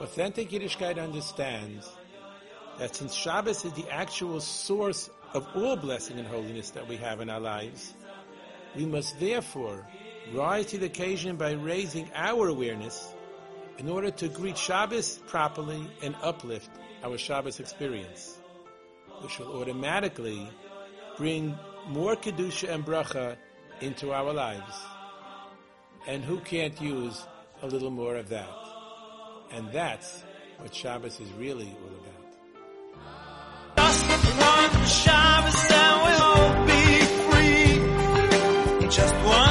Authentic Yiddishkeit understands that since Shabbos is the actual source of all blessing and holiness that we have in our lives, we must therefore rise to the occasion by raising our awareness in order to greet Shabbos properly and uplift our Shabbos experience, which will automatically bring more Kedusha and Bracha into our lives. And who can't use a little more of that? And that's what Shabbos is really all about. Just one Shabbos and we'll be free. Just one.